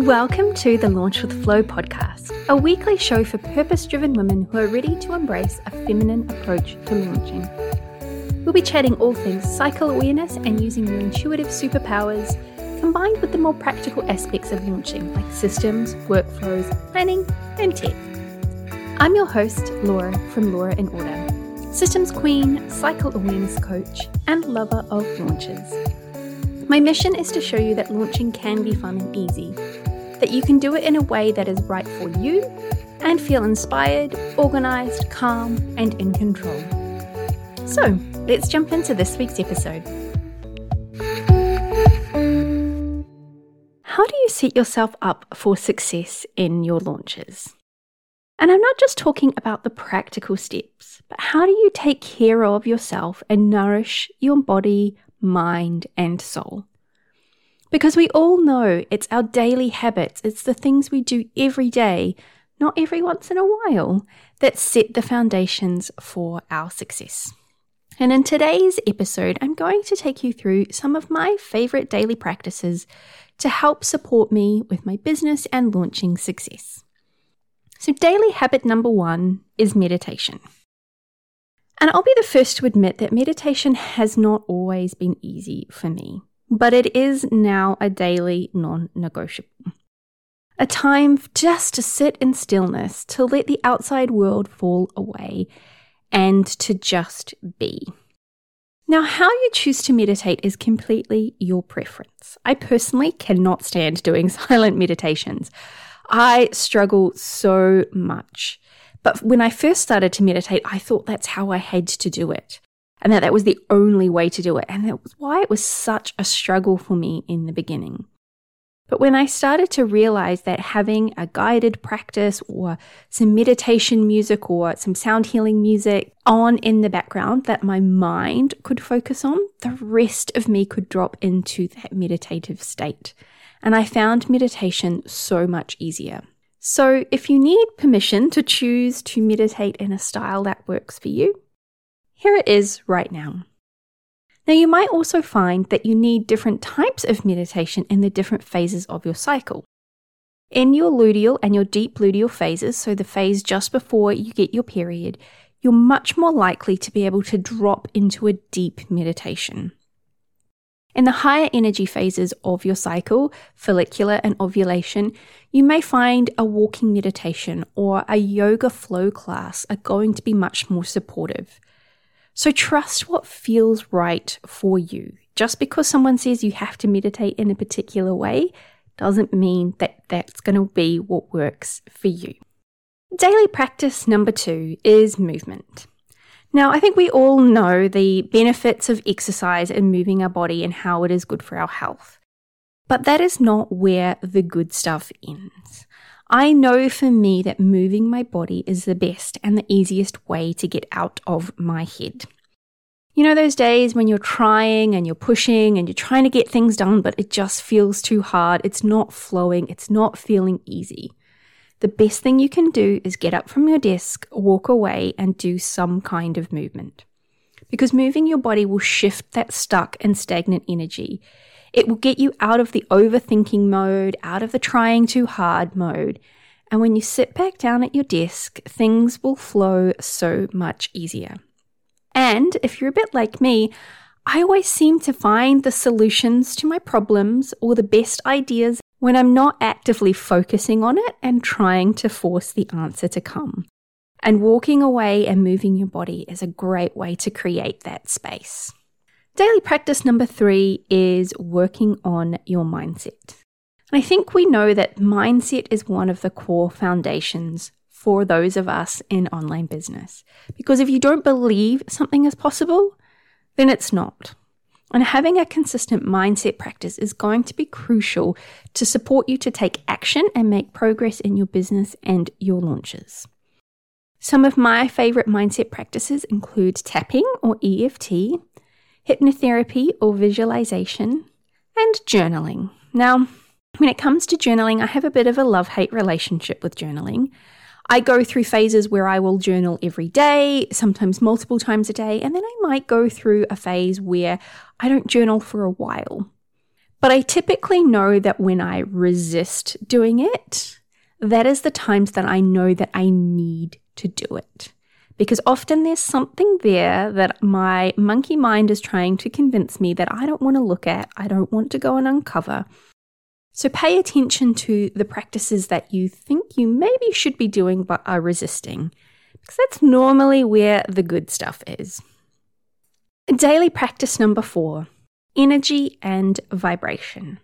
Welcome to the Launch with Flow podcast, a weekly show for purpose driven women who are ready to embrace a feminine approach to launching. We'll be chatting all things cycle awareness and using your intuitive superpowers combined with the more practical aspects of launching like systems, workflows, planning, and tech. I'm your host, Laura from Laura in Order, systems queen, cycle awareness coach, and lover of launches. My mission is to show you that launching can be fun and easy, that you can do it in a way that is right for you and feel inspired, organized, calm, and in control. So, let's jump into this week's episode. How do you set yourself up for success in your launches? And I'm not just talking about the practical steps, but how do you take care of yourself and nourish your body, mind, and soul. Because we all know it's our daily habits, it's the things we do every day, not every once in a while, that set the foundations for our success. And in today's episode, I'm going to take you through some of my favorite daily practices to help support me with my business and launching success. So, daily habit number one is meditation. And I'll be the first to admit that meditation has not always been easy for me, but it is now a daily non negotiable. A time just to sit in stillness, to let the outside world fall away, and to just be. Now, how you choose to meditate is completely your preference. I personally cannot stand doing silent meditations. I struggle so much. But when I first started to meditate, I thought that's how I had to do it and that that was the only way to do it. And that was why it was such a struggle for me in the beginning. But when I started to realize that having a guided practice or some meditation music or some sound healing music on in the background that my mind could focus on, the rest of me could drop into that meditative state. And I found meditation so much easier. So, if you need permission to choose to meditate in a style that works for you, here it is right now. Now, you might also find that you need different types of meditation in the different phases of your cycle. In your luteal and your deep luteal phases, so the phase just before you get your period, you're much more likely to be able to drop into a deep meditation. In the higher energy phases of your cycle, follicular and ovulation, you may find a walking meditation or a yoga flow class are going to be much more supportive. So trust what feels right for you. Just because someone says you have to meditate in a particular way doesn't mean that that's going to be what works for you. Daily practice number two is movement. Now, I think we all know the benefits of exercise and moving our body and how it is good for our health. But that is not where the good stuff ends. I know for me that moving my body is the best and the easiest way to get out of my head. You know, those days when you're trying and you're pushing and you're trying to get things done, but it just feels too hard. It's not flowing. It's not feeling easy the best thing you can do is get up from your desk, walk away, and do some kind of movement. Because moving your body will shift that stuck and stagnant energy. It will get you out of the overthinking mode, out of the trying too hard mode. And when you sit back down at your desk, things will flow so much easier. And if you're a bit like me, I always seem to find the solutions to my problems or the best ideas when I'm not actively focusing on it and trying to force the answer to come. And walking away and moving your body is a great way to create that space. Daily practice number three is working on your mindset. And I think we know that mindset is one of the core foundations for those of us in online business. Because if you don't believe something is possible, then it's not. And having a consistent mindset practice is going to be crucial to support you to take action and make progress in your business and your launches. Some of my favorite mindset practices include tapping or EFT, hypnotherapy or visualization, and journaling. Now, when it comes to journaling, I have a bit of a love hate relationship with journaling. I go through phases where I will journal every day, sometimes multiple times a day, and then I might go through a phase where I don't journal for a while. But I typically know that when I resist doing it, that is the times that I know that I need to do it. Because often there's something there that my monkey mind is trying to convince me that I don't want to look at, I don't want to go and uncover. So pay attention to the practices that you think you maybe should be doing but are resisting, because that's normally where the good stuff is. Daily practice number four energy and vibration.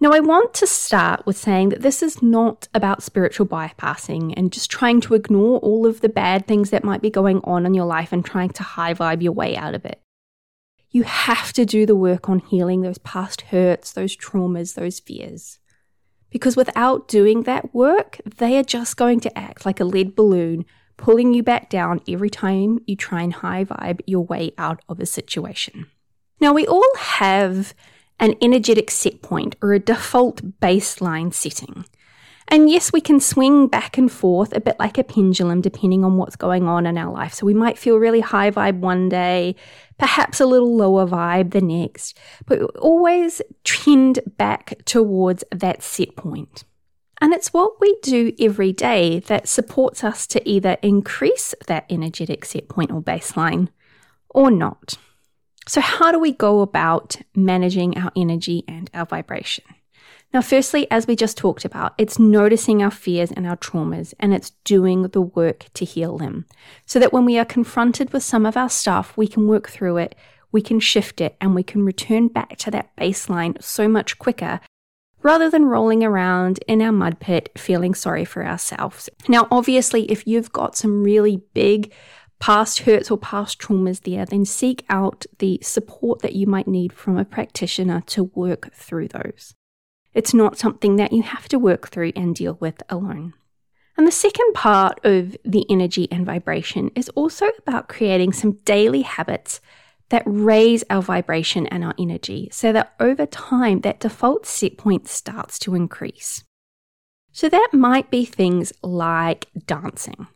Now, I want to start with saying that this is not about spiritual bypassing and just trying to ignore all of the bad things that might be going on in your life and trying to high vibe your way out of it. You have to do the work on healing those past hurts, those traumas, those fears. Because without doing that work, they are just going to act like a lead balloon, pulling you back down every time you try and high vibe your way out of a situation. Now, we all have an energetic set point or a default baseline setting. And yes, we can swing back and forth a bit like a pendulum depending on what's going on in our life. So we might feel really high vibe one day, perhaps a little lower vibe the next, but always trend back towards that set point. And it's what we do every day that supports us to either increase that energetic set point or baseline or not. So, how do we go about managing our energy and our vibration? Now, firstly, as we just talked about, it's noticing our fears and our traumas and it's doing the work to heal them so that when we are confronted with some of our stuff, we can work through it, we can shift it, and we can return back to that baseline so much quicker rather than rolling around in our mud pit feeling sorry for ourselves. Now, obviously, if you've got some really big past hurts or past traumas there, then seek out the support that you might need from a practitioner to work through those. It's not something that you have to work through and deal with alone. And the second part of the energy and vibration is also about creating some daily habits that raise our vibration and our energy so that over time that default set point starts to increase. So that might be things like dancing.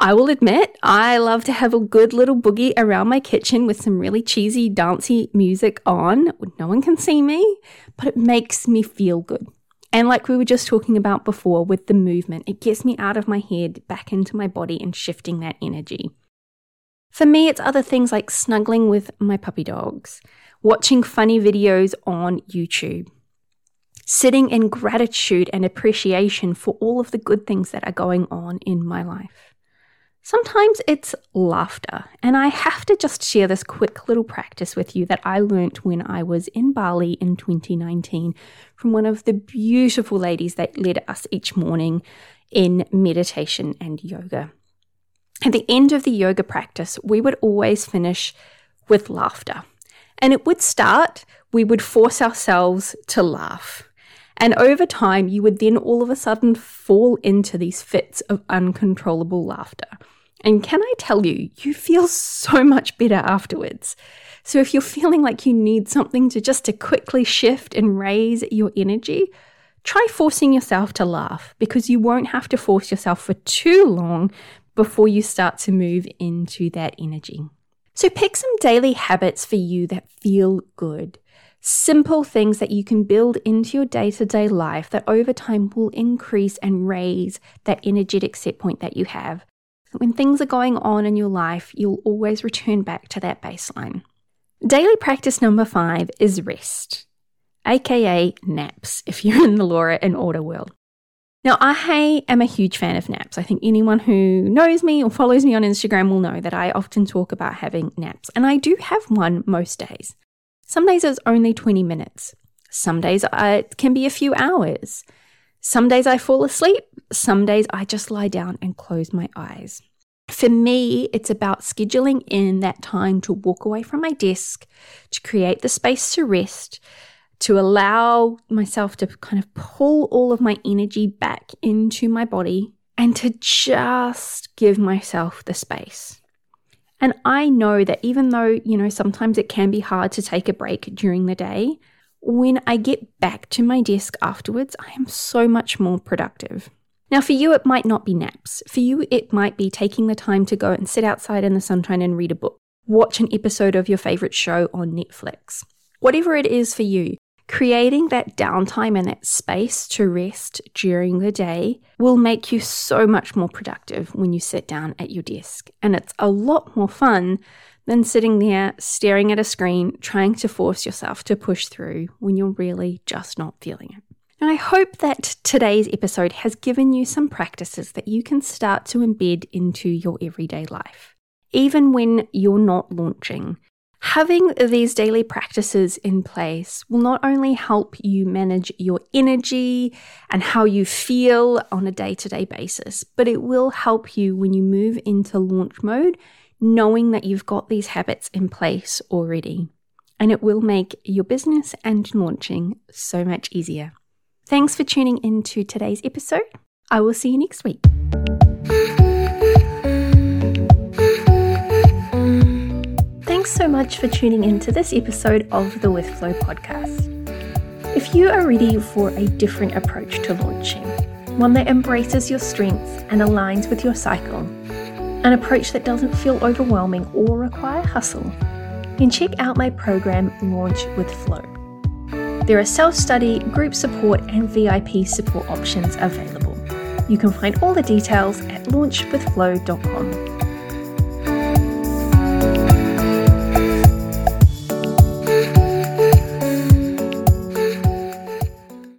I will admit, I love to have a good little boogie around my kitchen with some really cheesy, dancey music on. No one can see me, but it makes me feel good. And like we were just talking about before with the movement, it gets me out of my head, back into my body, and shifting that energy. For me, it's other things like snuggling with my puppy dogs, watching funny videos on YouTube, sitting in gratitude and appreciation for all of the good things that are going on in my life. Sometimes it's laughter, and I have to just share this quick little practice with you that I learnt when I was in Bali in 2019 from one of the beautiful ladies that led us each morning in meditation and yoga. At the end of the yoga practice, we would always finish with laughter. And it would start, we would force ourselves to laugh. And over time, you would then all of a sudden fall into these fits of uncontrollable laughter. And can I tell you, you feel so much better afterwards. So if you're feeling like you need something to just to quickly shift and raise your energy, try forcing yourself to laugh because you won't have to force yourself for too long before you start to move into that energy. So pick some daily habits for you that feel good. Simple things that you can build into your day to day life that over time will increase and raise that energetic set point that you have when things are going on in your life, you'll always return back to that baseline. Daily practice number five is rest, aka naps, if you're in the Laura and Order world. Now, I am a huge fan of naps. I think anyone who knows me or follows me on Instagram will know that I often talk about having naps, and I do have one most days. Some days it's only 20 minutes, some days it can be a few hours. Some days I fall asleep, some days I just lie down and close my eyes. For me, it's about scheduling in that time to walk away from my desk, to create the space to rest, to allow myself to kind of pull all of my energy back into my body, and to just give myself the space. And I know that even though, you know, sometimes it can be hard to take a break during the day, when I get back to my desk afterwards, I am so much more productive. Now, for you, it might not be naps. For you, it might be taking the time to go and sit outside in the sunshine and read a book, watch an episode of your favorite show on Netflix. Whatever it is for you, Creating that downtime and that space to rest during the day will make you so much more productive when you sit down at your desk. And it's a lot more fun than sitting there staring at a screen, trying to force yourself to push through when you're really just not feeling it. And I hope that today's episode has given you some practices that you can start to embed into your everyday life. Even when you're not launching, Having these daily practices in place will not only help you manage your energy and how you feel on a day to day basis, but it will help you when you move into launch mode, knowing that you've got these habits in place already. And it will make your business and launching so much easier. Thanks for tuning in to today's episode. I will see you next week. Thanks so much for tuning in to this episode of the With Flow podcast. If you are ready for a different approach to launching, one that embraces your strengths and aligns with your cycle, an approach that doesn't feel overwhelming or require hustle, then check out my program Launch with Flow. There are self study, group support, and VIP support options available. You can find all the details at launchwithflow.com.